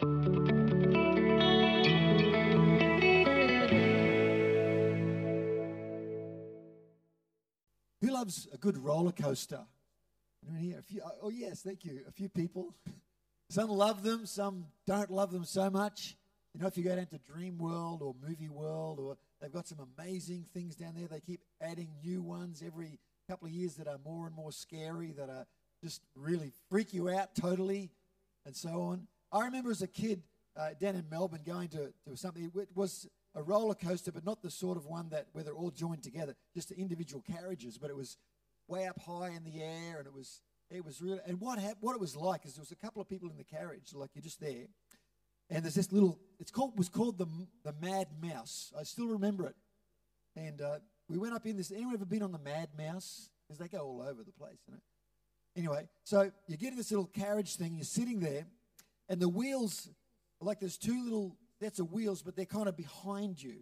Who loves a good roller coaster? Anyone here? A few, oh, oh, yes, thank you. A few people. Some love them, some don't love them so much. You know, if you go down to Dreamworld or Movie World, or they've got some amazing things down there. They keep adding new ones every couple of years that are more and more scary, that are just really freak you out totally, and so on. I remember as a kid uh, down in Melbourne going to, to something. It was a roller coaster, but not the sort of one that where they're all joined together, just individual carriages. But it was way up high in the air, and it was it was really. And what hap- what it was like is there was a couple of people in the carriage, like you're just there, and there's this little. It's called was called the the Mad Mouse. I still remember it, and uh, we went up in this. Anyone ever been on the Mad Mouse? Because they go all over the place, you know. Anyway, so you get in this little carriage thing. You're sitting there, and the wheels, like there's two little sets of wheels, but they're kind of behind you.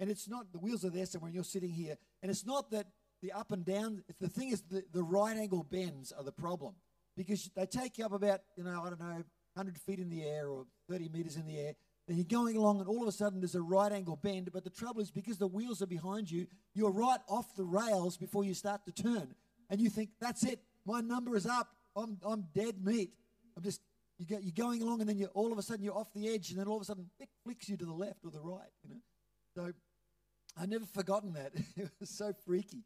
And it's not the wheels are there somewhere, and you're sitting here. And it's not that the up and down. The thing is, the, the right angle bends are the problem because they take you up about you know I don't know 100 feet in the air or 30 meters in the air. Then you're going along, and all of a sudden there's a right angle bend. But the trouble is, because the wheels are behind you, you're right off the rails before you start to turn. And you think, that's it, my number is up. I'm, I'm dead meat. I'm just, you go, you're going along, and then you all of a sudden you're off the edge, and then all of a sudden it flicks you to the left or the right. You know? So I've never forgotten that. it was so freaky,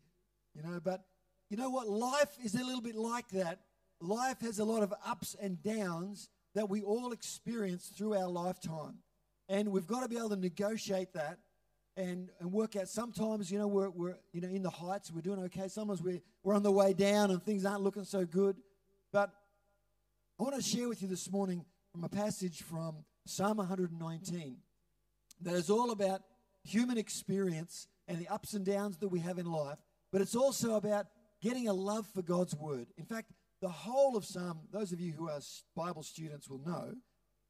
you know. But you know what? Life is a little bit like that. Life has a lot of ups and downs that we all experience through our lifetime. And we've got to be able to negotiate that and, and work out. Sometimes, you know, we're, we're you know, in the heights, we're doing okay. Sometimes we're, we're on the way down and things aren't looking so good. But I want to share with you this morning from a passage from Psalm 119 that is all about human experience and the ups and downs that we have in life, but it's also about getting a love for God's word. In fact, the whole of Psalm, those of you who are Bible students will know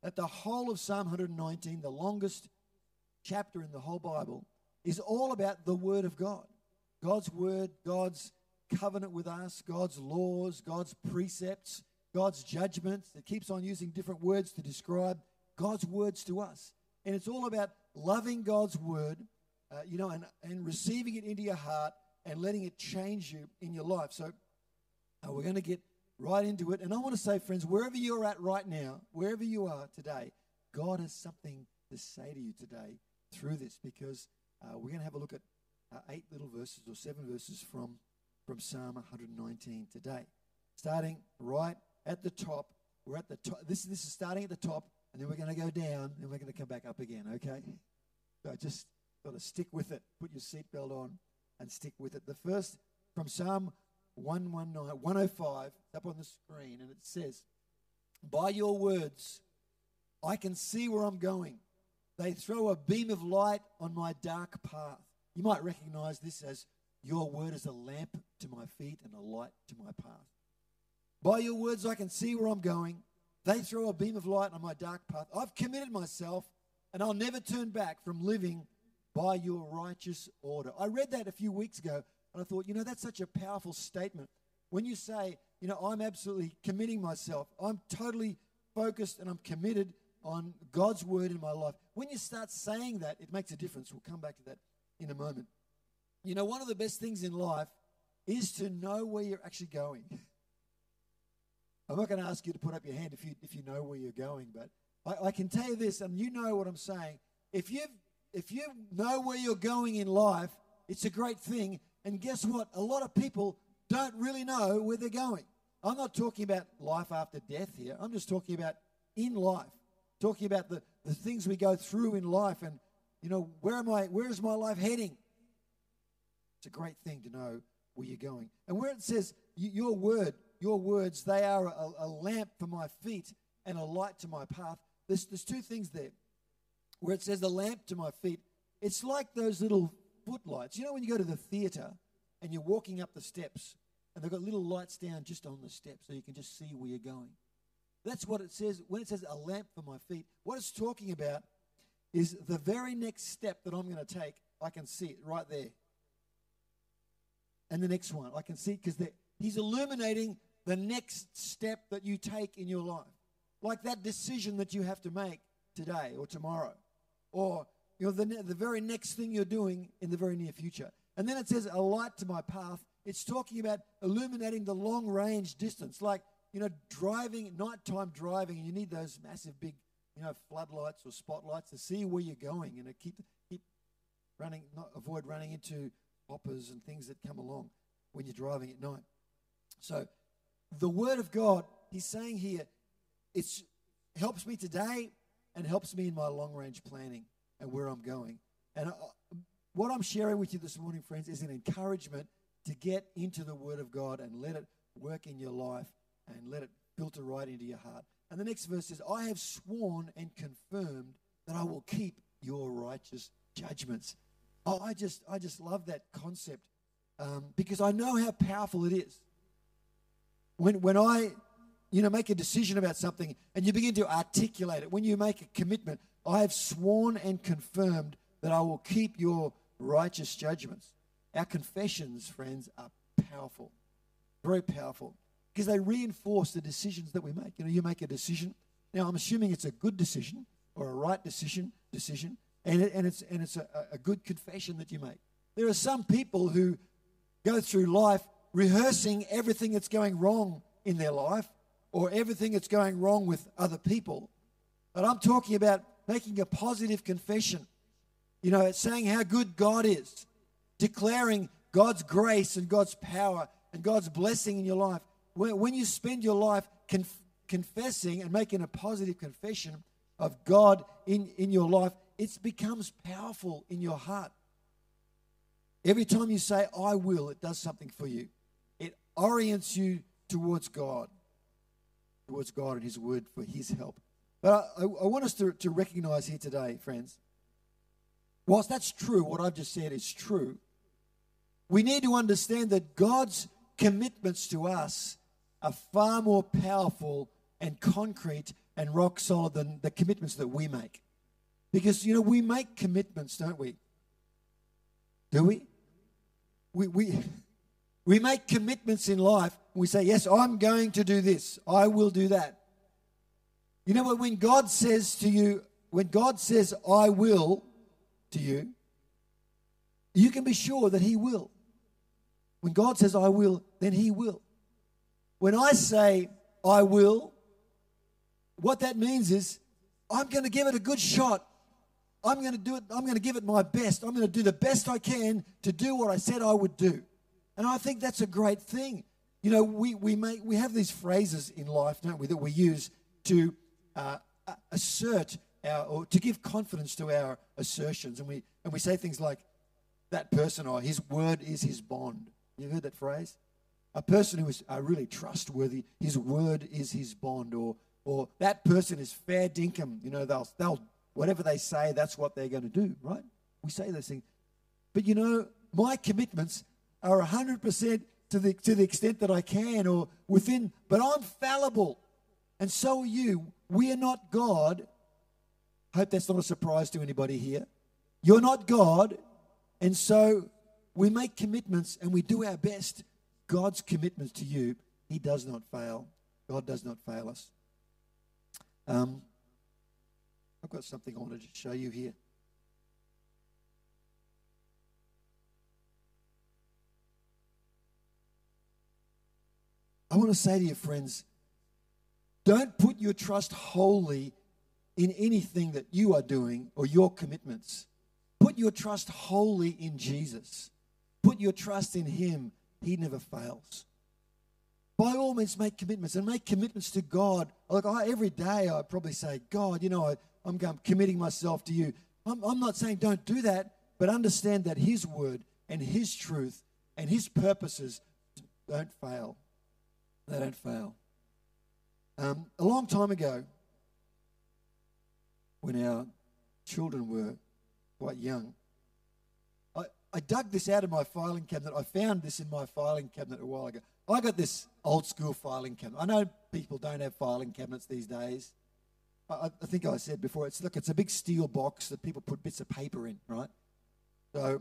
that the whole of Psalm 119, the longest chapter in the whole Bible, is all about the Word of God. God's Word, God's covenant with us, God's laws, God's precepts, God's judgments. It keeps on using different words to describe God's words to us. And it's all about loving God's Word, uh, you know, and, and receiving it into your heart and letting it change you in your life. So uh, we're going to get right into it. And I want to say, friends, wherever you're at right now, wherever you are today, God has something to say to you today through this because uh, we're going to have a look at uh, eight little verses or seven verses from, from Psalm 119 today. Starting right at the top. We're at the top. This, this is starting at the top, and then we're going to go down, and we're going to come back up again, okay? So just got to stick with it. Put your seatbelt on and stick with it. The first from Psalm 119, 105, up on the screen, and it says, By your words, I can see where I'm going. They throw a beam of light on my dark path. You might recognize this as Your word is a lamp to my feet and a light to my path. By your words, I can see where I'm going. They throw a beam of light on my dark path. I've committed myself, and I'll never turn back from living by your righteous order. I read that a few weeks ago and I thought, you know, that's such a powerful statement. When you say, you know, I'm absolutely committing myself, I'm totally focused and I'm committed on God's word in my life. When you start saying that, it makes a difference. We'll come back to that in a moment. You know, one of the best things in life is to know where you're actually going. I'm not going to ask you to put up your hand if you, if you know where you're going, but I, I can tell you this, and you know what I'm saying. If you if you know where you're going in life, it's a great thing. And guess what? A lot of people don't really know where they're going. I'm not talking about life after death here. I'm just talking about in life, talking about the, the things we go through in life and, you know, where am I, where is my life heading? It's a great thing to know where you're going. And where it says, your word, your words, they are a, a lamp for my feet and a light to my path. There's, there's two things there. Where it says, a lamp to my feet, it's like those little footlights. You know, when you go to the theatre and you're walking up the steps and they've got little lights down just on the steps so you can just see where you're going. That's what it says. When it says a lamp for my feet, what it's talking about is the very next step that I'm going to take, I can see it right there. And the next one, I can see it because he's illuminating the next step that you take in your life. like that decision that you have to make today or tomorrow, or you know, the, the very next thing you're doing in the very near future. And then it says, a light to my path. It's talking about illuminating the long range distance, like, you know, driving, nighttime driving, you need those massive big, you know, floodlights or spotlights to see where you're going and to keep, keep running, not avoid running into hoppers and things that come along when you're driving at night. So, the Word of God, He's saying here, it helps me today and helps me in my long range planning and where I'm going. And I, what I'm sharing with you this morning, friends, is an encouragement to get into the Word of God and let it work in your life and let it filter right into your heart. And the next verse says, I have sworn and confirmed that I will keep your righteous judgments. Oh, I just, I just love that concept um, because I know how powerful it is. When, when I, you know, make a decision about something and you begin to articulate it, when you make a commitment, I have sworn and confirmed that I will keep your righteous judgments. Our confessions, friends, are powerful, very powerful, because they reinforce the decisions that we make. You know, you make a decision. Now, I'm assuming it's a good decision or a right decision, decision, and, it, and it's and it's a, a good confession that you make. There are some people who go through life rehearsing everything that's going wrong in their life or everything that's going wrong with other people. But I'm talking about making a positive confession. You know, saying how good God is, declaring God's grace and God's power and God's blessing in your life. When you spend your life conf- confessing and making a positive confession of God in, in your life, it becomes powerful in your heart. Every time you say, I will, it does something for you. Orients you towards God, towards God and His Word for His help. But I, I want us to, to recognize here today, friends, whilst that's true, what I've just said is true, we need to understand that God's commitments to us are far more powerful and concrete and rock solid than the commitments that we make. Because, you know, we make commitments, don't we? Do we? We, we, we make commitments in life. We say, Yes, I'm going to do this. I will do that. You know what? When God says to you, when God says, I will to you, you can be sure that He will. When God says, I will, then He will. When I say, I will, what that means is, I'm going to give it a good shot. I'm going to do it. I'm going to give it my best. I'm going to do the best I can to do what I said I would do. And I think that's a great thing. You know, we, we, make, we have these phrases in life, don't we, that we use to uh, assert our, or to give confidence to our assertions. And we, and we say things like, that person or his word is his bond. You heard that phrase? A person who is uh, really trustworthy, his word is his bond. Or, or that person is fair dinkum. You know, they'll, they'll, whatever they say, that's what they're going to do, right? We say those things. But you know, my commitments are 100% to the, to the extent that I can or within, but I'm fallible. And so are you. We are not God. I Hope that's not a surprise to anybody here. You're not God. And so we make commitments and we do our best. God's commitments to you, He does not fail. God does not fail us. Um, I've got something I wanted to show you here. I want to say to you, friends, don't put your trust wholly in anything that you are doing or your commitments. Put your trust wholly in Jesus. Put your trust in Him. He never fails. By all means, make commitments and make commitments to God. Like I, every day, I probably say, God, you know, I, am committing myself to you. I'm, I'm not saying don't do that, but understand that His word and His truth and His purposes don't fail. They don't fail. Um, a long time ago, when our children were quite young, I, I dug this out of my filing cabinet. I found this in my filing cabinet a while ago. I got this old school filing cabinet. I know people don't have filing cabinets these days. I, I think I said before, it's look, it's a big steel box that people put bits of paper in, right? So,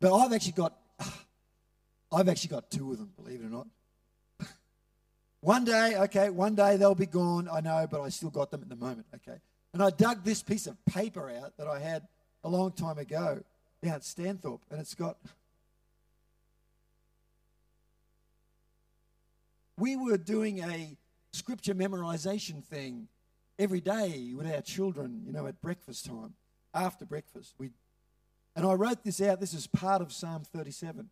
but I've actually got, I've actually got two of them, believe it or not. One day, okay, one day they'll be gone, I know, but I still got them at the moment, okay? And I dug this piece of paper out that I had a long time ago down at Stanthorpe, and it's got. We were doing a scripture memorization thing every day with our children, you know, at breakfast time, after breakfast. We, and I wrote this out. This is part of Psalm 37.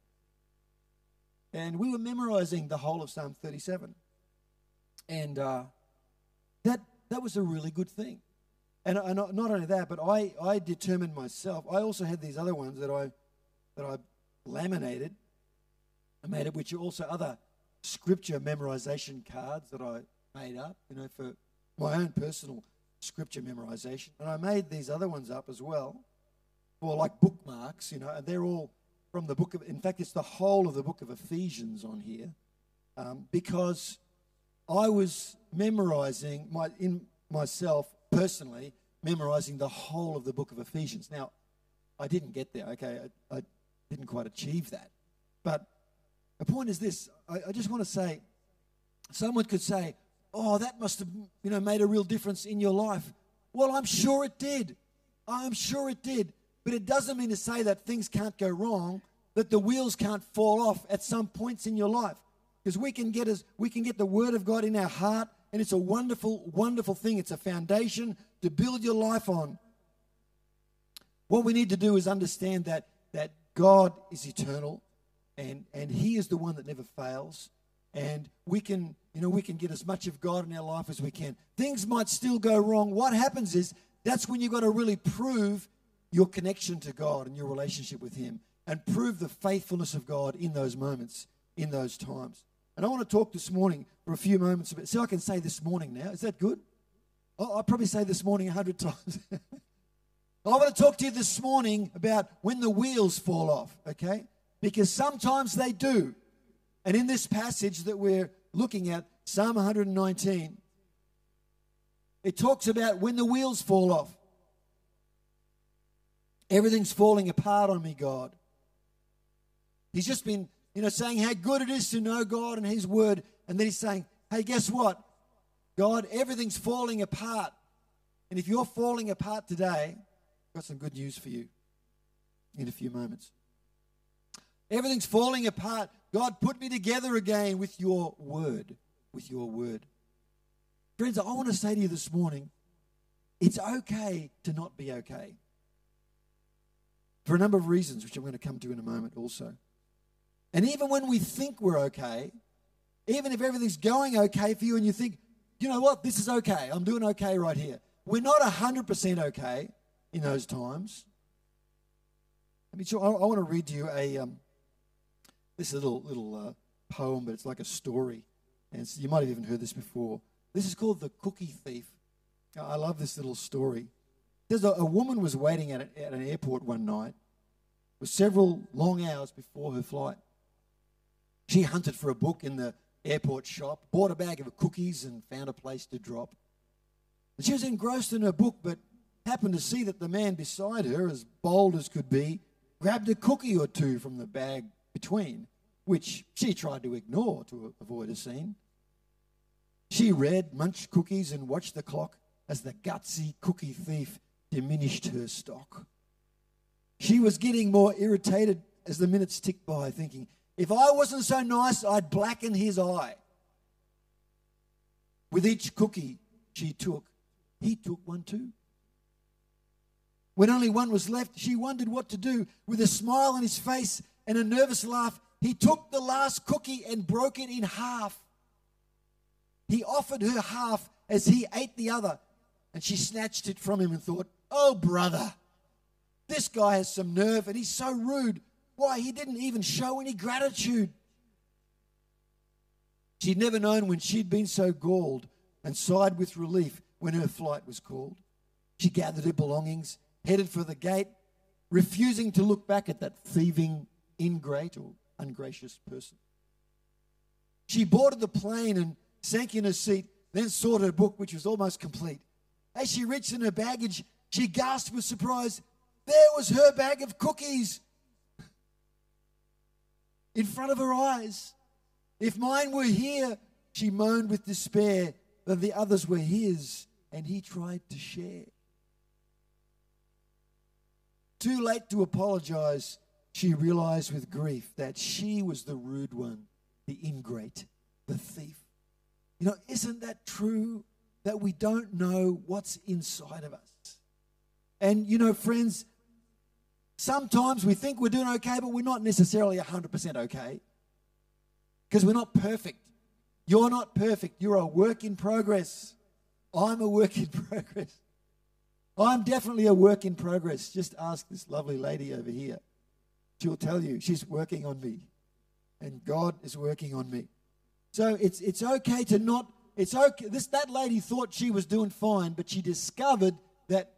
And we were memorizing the whole of Psalm 37. And uh, that, that was a really good thing. And, and not only that, but I, I determined myself. I also had these other ones that I, that I laminated. I made it, which are also other scripture memorization cards that I made up, you know, for my own personal scripture memorization. And I made these other ones up as well for like bookmarks, you know, and they're all from the book of, in fact, it's the whole of the book of Ephesians on here um, because I was memorizing my in myself personally memorizing the whole of the book of Ephesians. Now, I didn't get there. Okay, I, I didn't quite achieve that, but the point is this: I, I just want to say, someone could say, "Oh, that must have you know made a real difference in your life." Well, I'm sure it did. I'm sure it did. But it doesn't mean to say that things can't go wrong, that the wheels can't fall off at some points in your life because we can get us we can get the word of god in our heart and it's a wonderful wonderful thing. It's a foundation to build your life on. What we need to do is understand that that god is eternal and and he is the one that never fails. And we can you know we can get as much of god in our life as we can. Things might still go wrong. What happens is that's when you've got to really prove your connection to god and your relationship with him and prove the faithfulness of god in those moments in those times and I want to talk this morning for a few moments about. See, I can say this morning now. Is that good? Oh, I'll probably say this morning a hundred times. I want to talk to you this morning about when the wheels fall off, okay? Because sometimes they do. And in this passage that we're looking at, Psalm 119, it talks about when the wheels fall off. Everything's falling apart on me, God. He's just been you know, saying how good it is to know God and His Word. And then He's saying, hey, guess what? God, everything's falling apart. And if you're falling apart today, I've got some good news for you in a few moments. Everything's falling apart. God, put me together again with your word. With your word. Friends, I want to say to you this morning it's okay to not be okay. For a number of reasons, which I'm going to come to in a moment also. And even when we think we're okay, even if everything's going okay for you and you think, you know what, this is okay, I'm doing okay right here. We're not 100% okay in those times. I mean, sure, I, I want to read to you a um, this little little uh, poem, but it's like a story, and you might have even heard this before. This is called the Cookie Thief. I love this little story. There's a, a woman was waiting at, a, at an airport one night, with several long hours before her flight. She hunted for a book in the airport shop, bought a bag of cookies, and found a place to drop. And she was engrossed in her book, but happened to see that the man beside her, as bold as could be, grabbed a cookie or two from the bag between, which she tried to ignore to avoid a scene. She read, munched cookies, and watched the clock as the gutsy cookie thief diminished her stock. She was getting more irritated as the minutes ticked by, thinking, if I wasn't so nice, I'd blacken his eye. With each cookie she took, he took one too. When only one was left, she wondered what to do. With a smile on his face and a nervous laugh, he took the last cookie and broke it in half. He offered her half as he ate the other, and she snatched it from him and thought, Oh, brother, this guy has some nerve and he's so rude. Why, he didn't even show any gratitude. She'd never known when she'd been so galled and sighed with relief when her flight was called. She gathered her belongings, headed for the gate, refusing to look back at that thieving, ingrate, or ungracious person. She boarded the plane and sank in her seat, then sought her book, which was almost complete. As she reached in her baggage, she gasped with surprise. There was her bag of cookies in front of her eyes. If mine were here, she moaned with despair that the others were his and he tried to share. Too late to apologize, she realized with grief that she was the rude one, the ingrate, the thief. You know, isn't that true that we don't know what's inside of us? And, you know, friends, sometimes we think we're doing okay, but we're not necessarily 100% okay because we're not perfect. You're not perfect. You're a work in progress. I'm a work in progress. I'm definitely a work in progress. Just ask this lovely lady over here. She'll tell you she's working on me. And God is working on me. So it's it's okay to not it's okay. This that lady thought she was doing fine, but she discovered that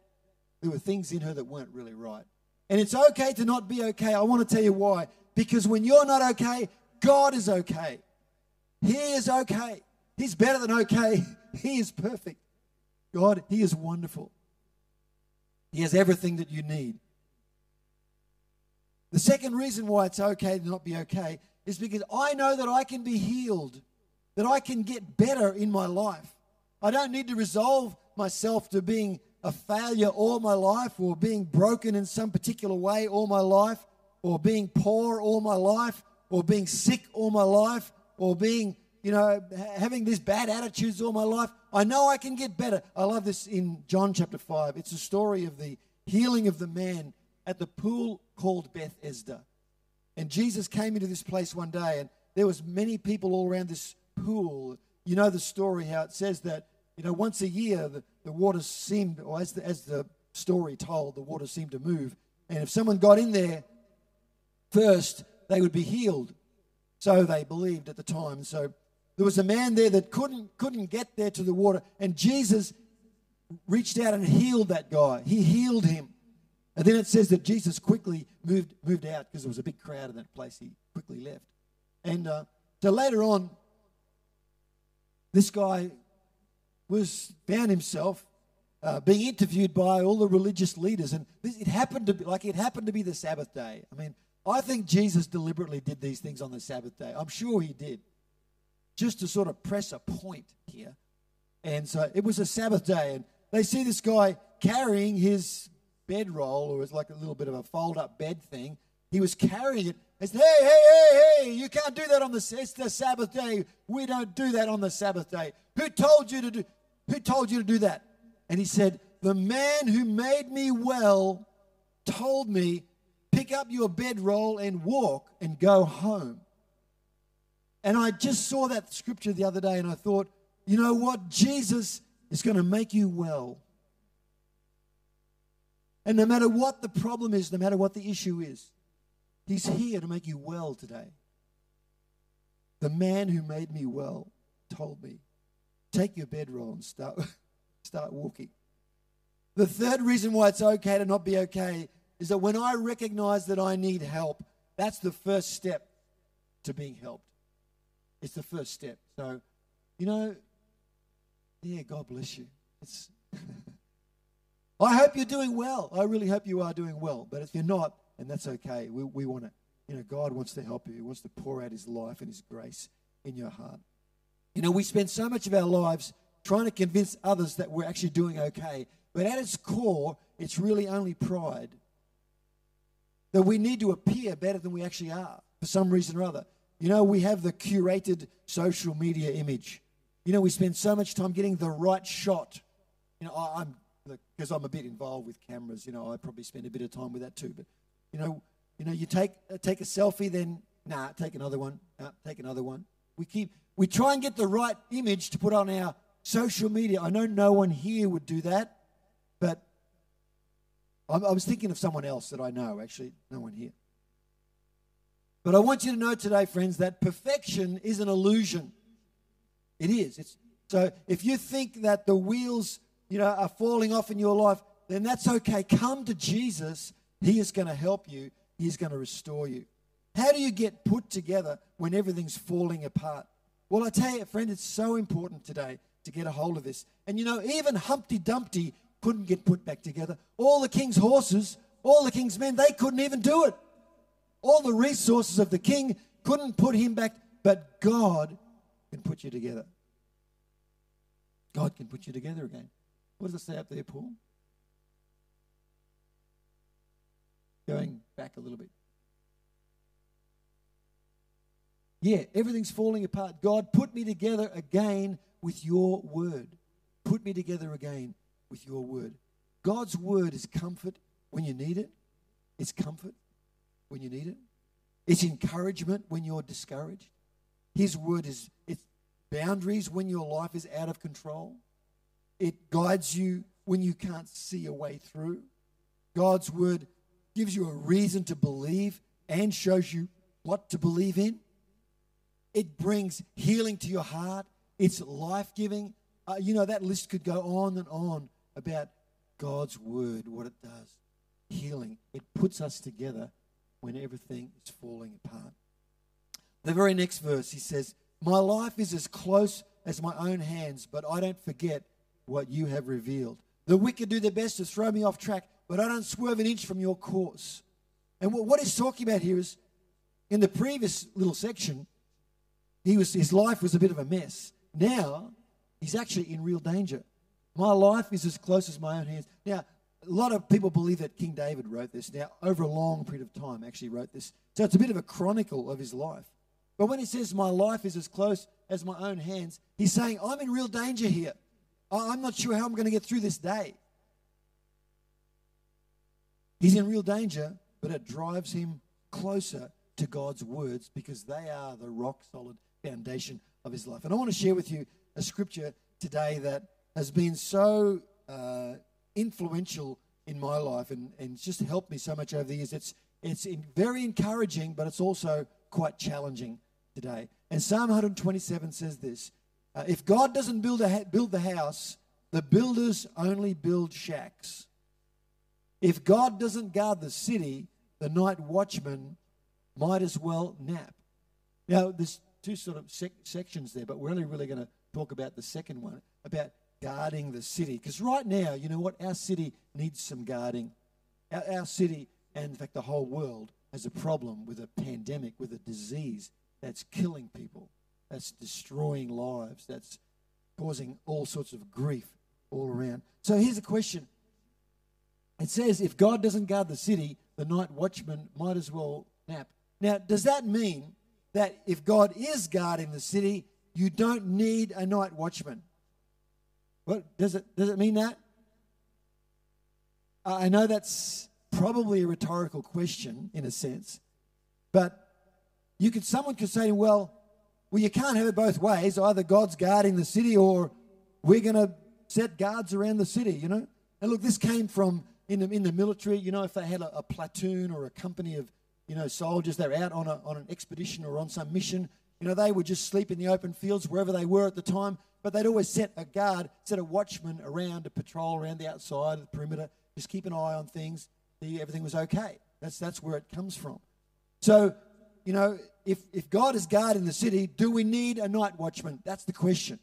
there were things in her that weren't really right. And it's okay to not be okay. I want to tell you why. Because when you're not okay, God is okay. He is okay. He's better than okay. He is perfect. God, He is wonderful. He has everything that you need. The second reason why it's okay to not be okay is because I know that I can be healed, that I can get better in my life. I don't need to resolve myself to being a failure all my life or being broken in some particular way all my life or being poor all my life or being sick all my life or being, you know, having these bad attitudes all my life. I know I can get better. I love this in John chapter 5. It's a story of the healing of the man at the pool called Beth Bethesda. And Jesus came into this place one day and there was many people all around this pool. You know the story how it says that, you know, once a year the, the water seemed, or as the, as the story told, the water seemed to move. And if someone got in there first, they would be healed. So they believed at the time. So there was a man there that couldn't couldn't get there to the water, and Jesus reached out and healed that guy. He healed him. And then it says that Jesus quickly moved moved out because there was a big crowd in that place. He quickly left. And uh, so later on, this guy was found himself uh, being interviewed by all the religious leaders, and it happened to be like it happened to be the Sabbath day. I mean, I think Jesus deliberately did these things on the Sabbath day. I'm sure he did, just to sort of press a point here. And so it was a Sabbath day, and they see this guy carrying his bedroll, or it's like a little bit of a fold up bed thing. He was carrying it. Said, Hey, hey, hey, hey, you can't do that on the, it's the Sabbath day. We don't do that on the Sabbath day. Who told you to do, who told you to do that? And he said, The man who made me well told me pick up your bedroll and walk and go home. And I just saw that scripture the other day and I thought, you know what? Jesus is going to make you well. And no matter what the problem is, no matter what the issue is, He's here to make you well today. The man who made me well told me, take your bedroll and start, start walking. The third reason why it's okay to not be okay is that when I recognize that I need help, that's the first step to being helped. It's the first step. So, you know, yeah, God bless you. It's I hope you're doing well. I really hope you are doing well. But if you're not, and that's okay, we, we want to, you know, God wants to help you. He wants to pour out His life and His grace in your heart. You know, we spend so much of our lives trying to convince others that we're actually doing okay. But at its core, it's really only pride that we need to appear better than we actually are for some reason or other. You know, we have the curated social media image. You know, we spend so much time getting the right shot. You know, I'm because I'm a bit involved with cameras. You know, I probably spend a bit of time with that too. But you know, you know, you take uh, take a selfie, then nah, take another one. Nah, take another one. We keep we try and get the right image to put on our social media. I know no one here would do that, but I, I was thinking of someone else that I know, actually, no one here. But I want you to know today, friends, that perfection is an illusion. It is. It's, so if you think that the wheels, you know, are falling off in your life, then that's okay. Come to Jesus. He is going to help you. He's going to restore you. How do you get put together when everything's falling apart? Well, I tell you, friend, it's so important today to get a hold of this. And you know, even Humpty Dumpty couldn't get put back together. All the king's horses, all the king's men, they couldn't even do it. All the resources of the king couldn't put him back. But God can put you together. God can put you together again. What does it say up there, Paul? Going back a little bit. Yeah, everything's falling apart. God, put me together again with your word. Put me together again with your word. God's word is comfort when you need it. It's comfort when you need it. It's encouragement when you're discouraged. His word is it's boundaries when your life is out of control. It guides you when you can't see a way through. God's word gives you a reason to believe and shows you what to believe in. It brings healing to your heart. It's life giving. Uh, you know, that list could go on and on about God's word, what it does. Healing. It puts us together when everything is falling apart. The very next verse, he says, My life is as close as my own hands, but I don't forget what you have revealed. The wicked do their best to throw me off track, but I don't swerve an inch from your course. And what he's talking about here is in the previous little section, he was, his life was a bit of a mess. Now, he's actually in real danger. My life is as close as my own hands. Now, a lot of people believe that King David wrote this. Now, over a long period of time, actually wrote this. So it's a bit of a chronicle of his life. But when he says, My life is as close as my own hands, he's saying, I'm in real danger here. I'm not sure how I'm going to get through this day. He's in real danger, but it drives him closer to God's words because they are the rock solid foundation of his life. And I want to share with you a scripture today that has been so uh, influential in my life and, and just helped me so much over the years. It's, it's very encouraging, but it's also quite challenging today. And Psalm 127 says this uh, If God doesn't build, a ha- build the house, the builders only build shacks. If God doesn't guard the city, the night watchman might as well nap. Now, there's two sort of sec- sections there, but we're only really going to talk about the second one about guarding the city. Because right now, you know what? Our city needs some guarding. Our, our city, and in fact, the whole world, has a problem with a pandemic, with a disease that's killing people, that's destroying lives, that's causing all sorts of grief all around. So here's a question. It says, if God doesn't guard the city, the night watchman might as well nap. Now, does that mean that if God is guarding the city, you don't need a night watchman. What does it does it mean that? I know that's probably a rhetorical question in a sense, but you could someone could say, well, well, you can't have it both ways. Either God's guarding the city or we're going to set guards around the city, you know? And look, this came from in the, in the military, you know, if they had a, a platoon or a company of you know, soldiers, they're out on, a, on an expedition or on some mission. You know, they would just sleep in the open fields wherever they were at the time, but they'd always set a guard, set a watchman around to patrol around the outside of the perimeter, just keep an eye on things, see everything was okay. That's, that's where it comes from. So, you know, if, if God is guarding the city, do we need a night watchman? That's the question.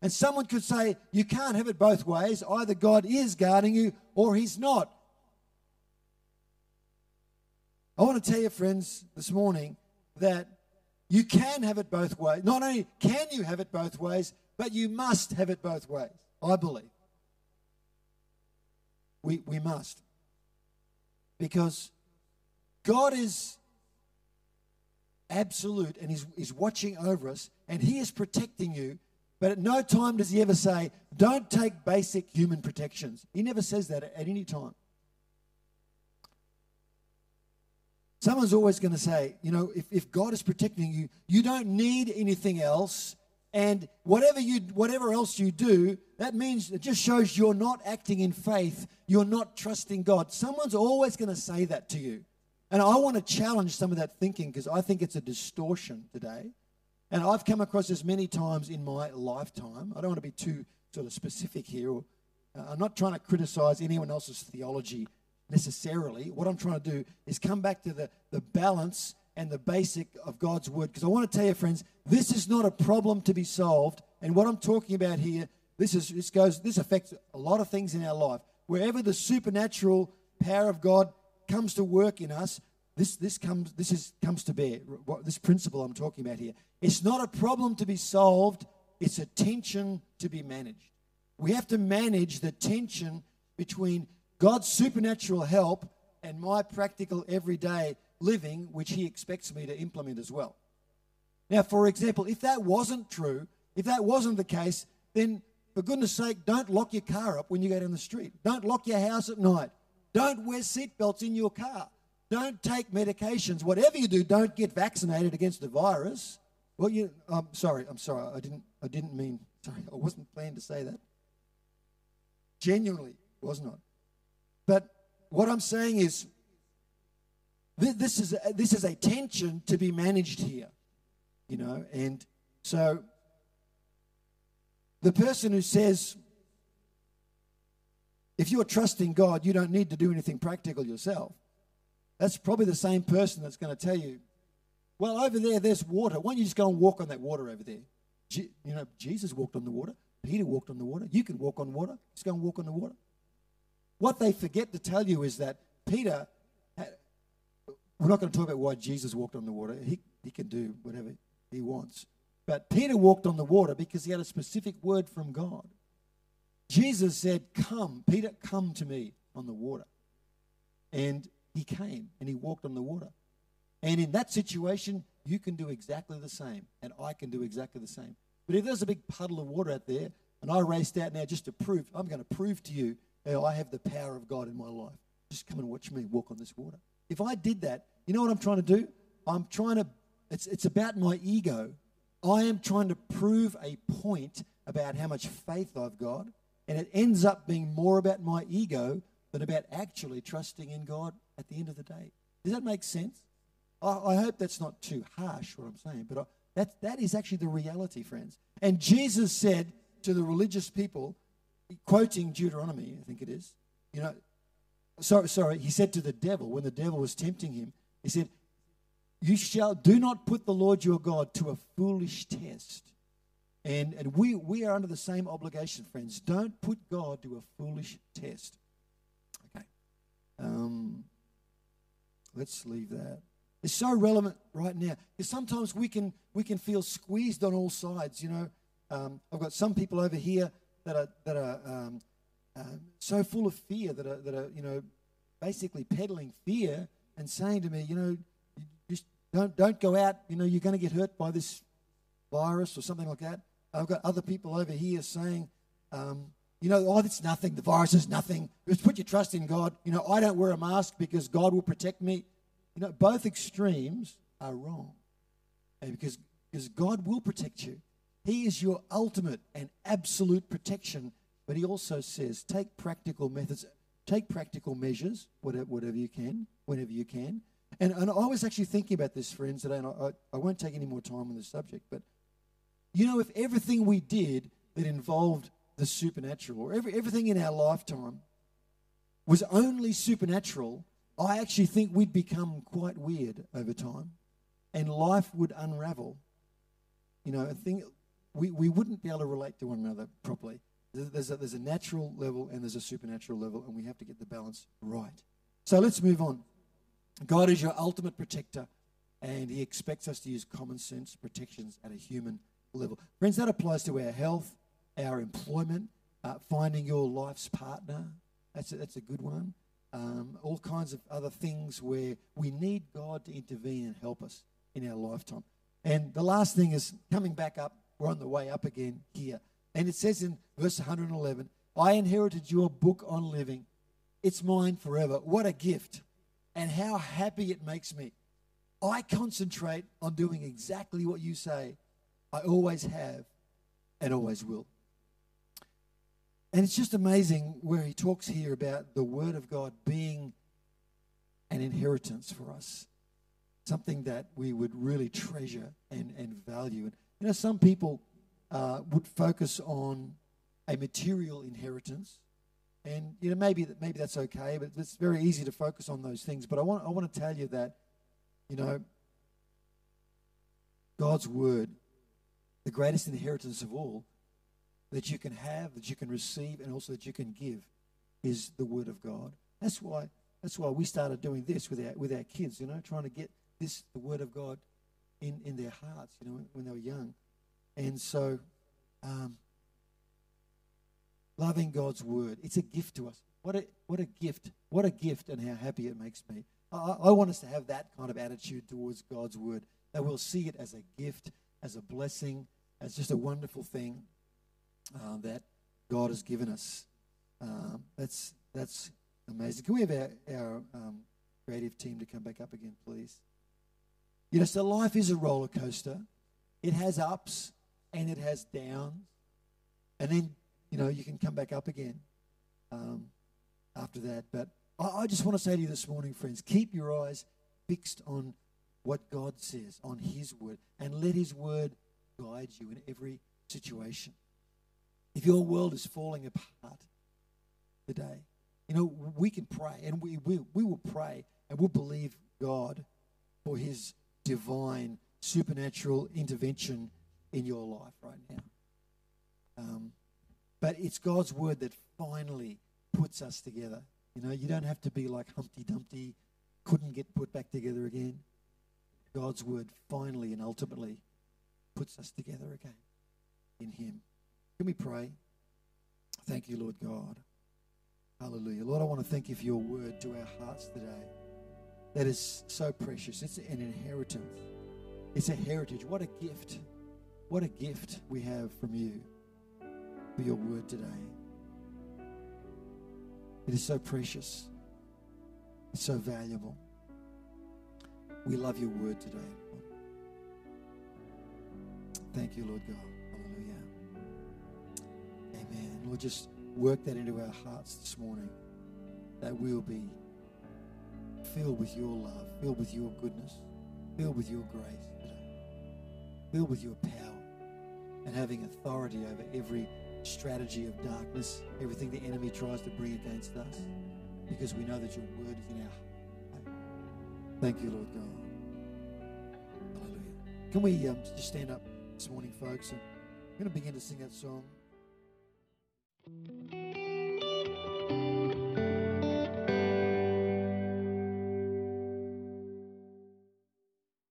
And someone could say, you can't have it both ways. Either God is guarding you or he's not. I want to tell you, friends, this morning that you can have it both ways. Not only can you have it both ways, but you must have it both ways, I believe. We, we must. Because God is absolute and he's, he's watching over us and He is protecting you. But at no time does He ever say, don't take basic human protections. He never says that at any time. Someone's always going to say, you know, if, if God is protecting you, you don't need anything else. And whatever you whatever else you do, that means it just shows you're not acting in faith. You're not trusting God. Someone's always going to say that to you. And I want to challenge some of that thinking because I think it's a distortion today. And I've come across this many times in my lifetime. I don't want to be too sort of specific here. Or, uh, I'm not trying to criticize anyone else's theology necessarily. What I'm trying to do is come back to the, the balance and the basic of God's word. Because I want to tell you, friends, this is not a problem to be solved. And what I'm talking about here, this is this goes, this affects a lot of things in our life. Wherever the supernatural power of God comes to work in us, this, this, comes, this is, comes to bear, what, this principle I'm talking about here. It's not a problem to be solved, it's a tension to be managed. We have to manage the tension between God's supernatural help and my practical everyday living, which He expects me to implement as well. Now, for example, if that wasn't true, if that wasn't the case, then for goodness sake, don't lock your car up when you go down the street. Don't lock your house at night. Don't wear seatbelts in your car. Don't take medications. Whatever you do, don't get vaccinated against the virus. Well, you, I'm sorry. I'm sorry. I didn't. I didn't mean. Sorry. I wasn't planning to say that. Genuinely, was not. But what I'm saying is, this is a, this is a tension to be managed here, you know. And so, the person who says, if you're trusting God, you don't need to do anything practical yourself. That's probably the same person that's going to tell you, well, over there, there's water. Why don't you just go and walk on that water over there? you know, Jesus walked on the water. Peter walked on the water. You can walk on water. Just go and walk on the water. What they forget to tell you is that Peter, had, we're not going to talk about why Jesus walked on the water. He, he can do whatever he wants. But Peter walked on the water because he had a specific word from God. Jesus said, Come, Peter, come to me on the water. And he came and he walked on the water. And in that situation, you can do exactly the same, and I can do exactly the same. But if there's a big puddle of water out there, and I raced out now just to prove, I'm going to prove to you I have the power of God in my life. Just come and watch me walk on this water. If I did that, you know what I'm trying to do? I'm trying to, it's, it's about my ego. I am trying to prove a point about how much faith I've got, and it ends up being more about my ego than about actually trusting in God at the end of the day. Does that make sense? I, I hope that's not too harsh, what I'm saying, but I, that, that is actually the reality, friends. And Jesus said to the religious people, quoting Deuteronomy, I think it is. You know, sorry, sorry, he said to the devil when the devil was tempting him, he said, You shall do not put the Lord your God to a foolish test. And, and we, we are under the same obligation, friends. Don't put God to a foolish test. Okay. Um, let's leave that. It's so relevant right now because sometimes we can we can feel squeezed on all sides. You know, um, I've got some people over here that are that are um, uh, so full of fear that are that are you know basically peddling fear and saying to me, you know, just don't don't go out. You know, you're going to get hurt by this virus or something like that. I've got other people over here saying, um, you know, oh, it's nothing. The virus is nothing. Just put your trust in God. You know, I don't wear a mask because God will protect me. You know, both extremes are wrong, because because God will protect you. He is your ultimate and absolute protection. But he also says, take practical methods, take practical measures, whatever, you can, whenever you can. And, and I was actually thinking about this, friends, today, and I, I won't take any more time on this subject, but you know, if everything we did that involved the supernatural, or every, everything in our lifetime was only supernatural, I actually think we'd become quite weird over time and life would unravel. You know, I think we, we wouldn't be able to relate to one another properly. There's a, there's a natural level and there's a supernatural level, and we have to get the balance right. So let's move on. God is your ultimate protector, and He expects us to use common sense protections at a human level. Friends, that applies to our health, our employment, uh, finding your life's partner. That's a, that's a good one. Um, all kinds of other things where we need God to intervene and help us in our lifetime. And the last thing is coming back up we're on the way up again here. And it says in verse 111, I inherited your book on living. It's mine forever. What a gift. And how happy it makes me. I concentrate on doing exactly what you say. I always have and always will. And it's just amazing where he talks here about the Word of God being an inheritance for us, something that we would really treasure and, and value. And you know, some people uh, would focus on a material inheritance, and you know maybe that maybe that's okay, but it's very easy to focus on those things. But I want I want to tell you that you know God's word, the greatest inheritance of all that you can have, that you can receive, and also that you can give, is the word of God. That's why That's why we started doing this with our with our kids. You know, trying to get this the Word of God in in their hearts. You know, when they were young, and so. Um, loving God's word. It's a gift to us. What a, what a gift. What a gift, and how happy it makes me. I, I want us to have that kind of attitude towards God's word, that we'll see it as a gift, as a blessing, as just a wonderful thing uh, that God has given us. Um, that's, that's amazing. Can we have our, our um, creative team to come back up again, please? You know, so life is a roller coaster. It has ups and it has downs. And then you know, you can come back up again um, after that. But I, I just want to say to you this morning, friends, keep your eyes fixed on what God says, on His word, and let His word guide you in every situation. If your world is falling apart today, you know, we can pray, and we, we, we will pray, and we'll believe God for His divine, supernatural intervention in your life right now. Um, but it's God's word that finally puts us together. You know, you don't have to be like Humpty Dumpty, couldn't get put back together again. God's word finally and ultimately puts us together again in Him. Can we pray? Thank you, Lord God. Hallelujah. Lord, I want to thank you for your word to our hearts today. That is so precious. It's an inheritance, it's a heritage. What a gift. What a gift we have from you for your word today. It is so precious. It's so valuable. We love your word today. Thank you, Lord God. Hallelujah. Amen. Lord, just work that into our hearts this morning that we'll be filled with your love, filled with your goodness, filled with your grace today, filled with your power, and having authority over every strategy of darkness, everything the enemy tries to bring against us, because we know that your word is in our heart. Thank you, Lord God. Hallelujah. Can we um, just stand up this morning, folks? And we're going to begin to sing that song.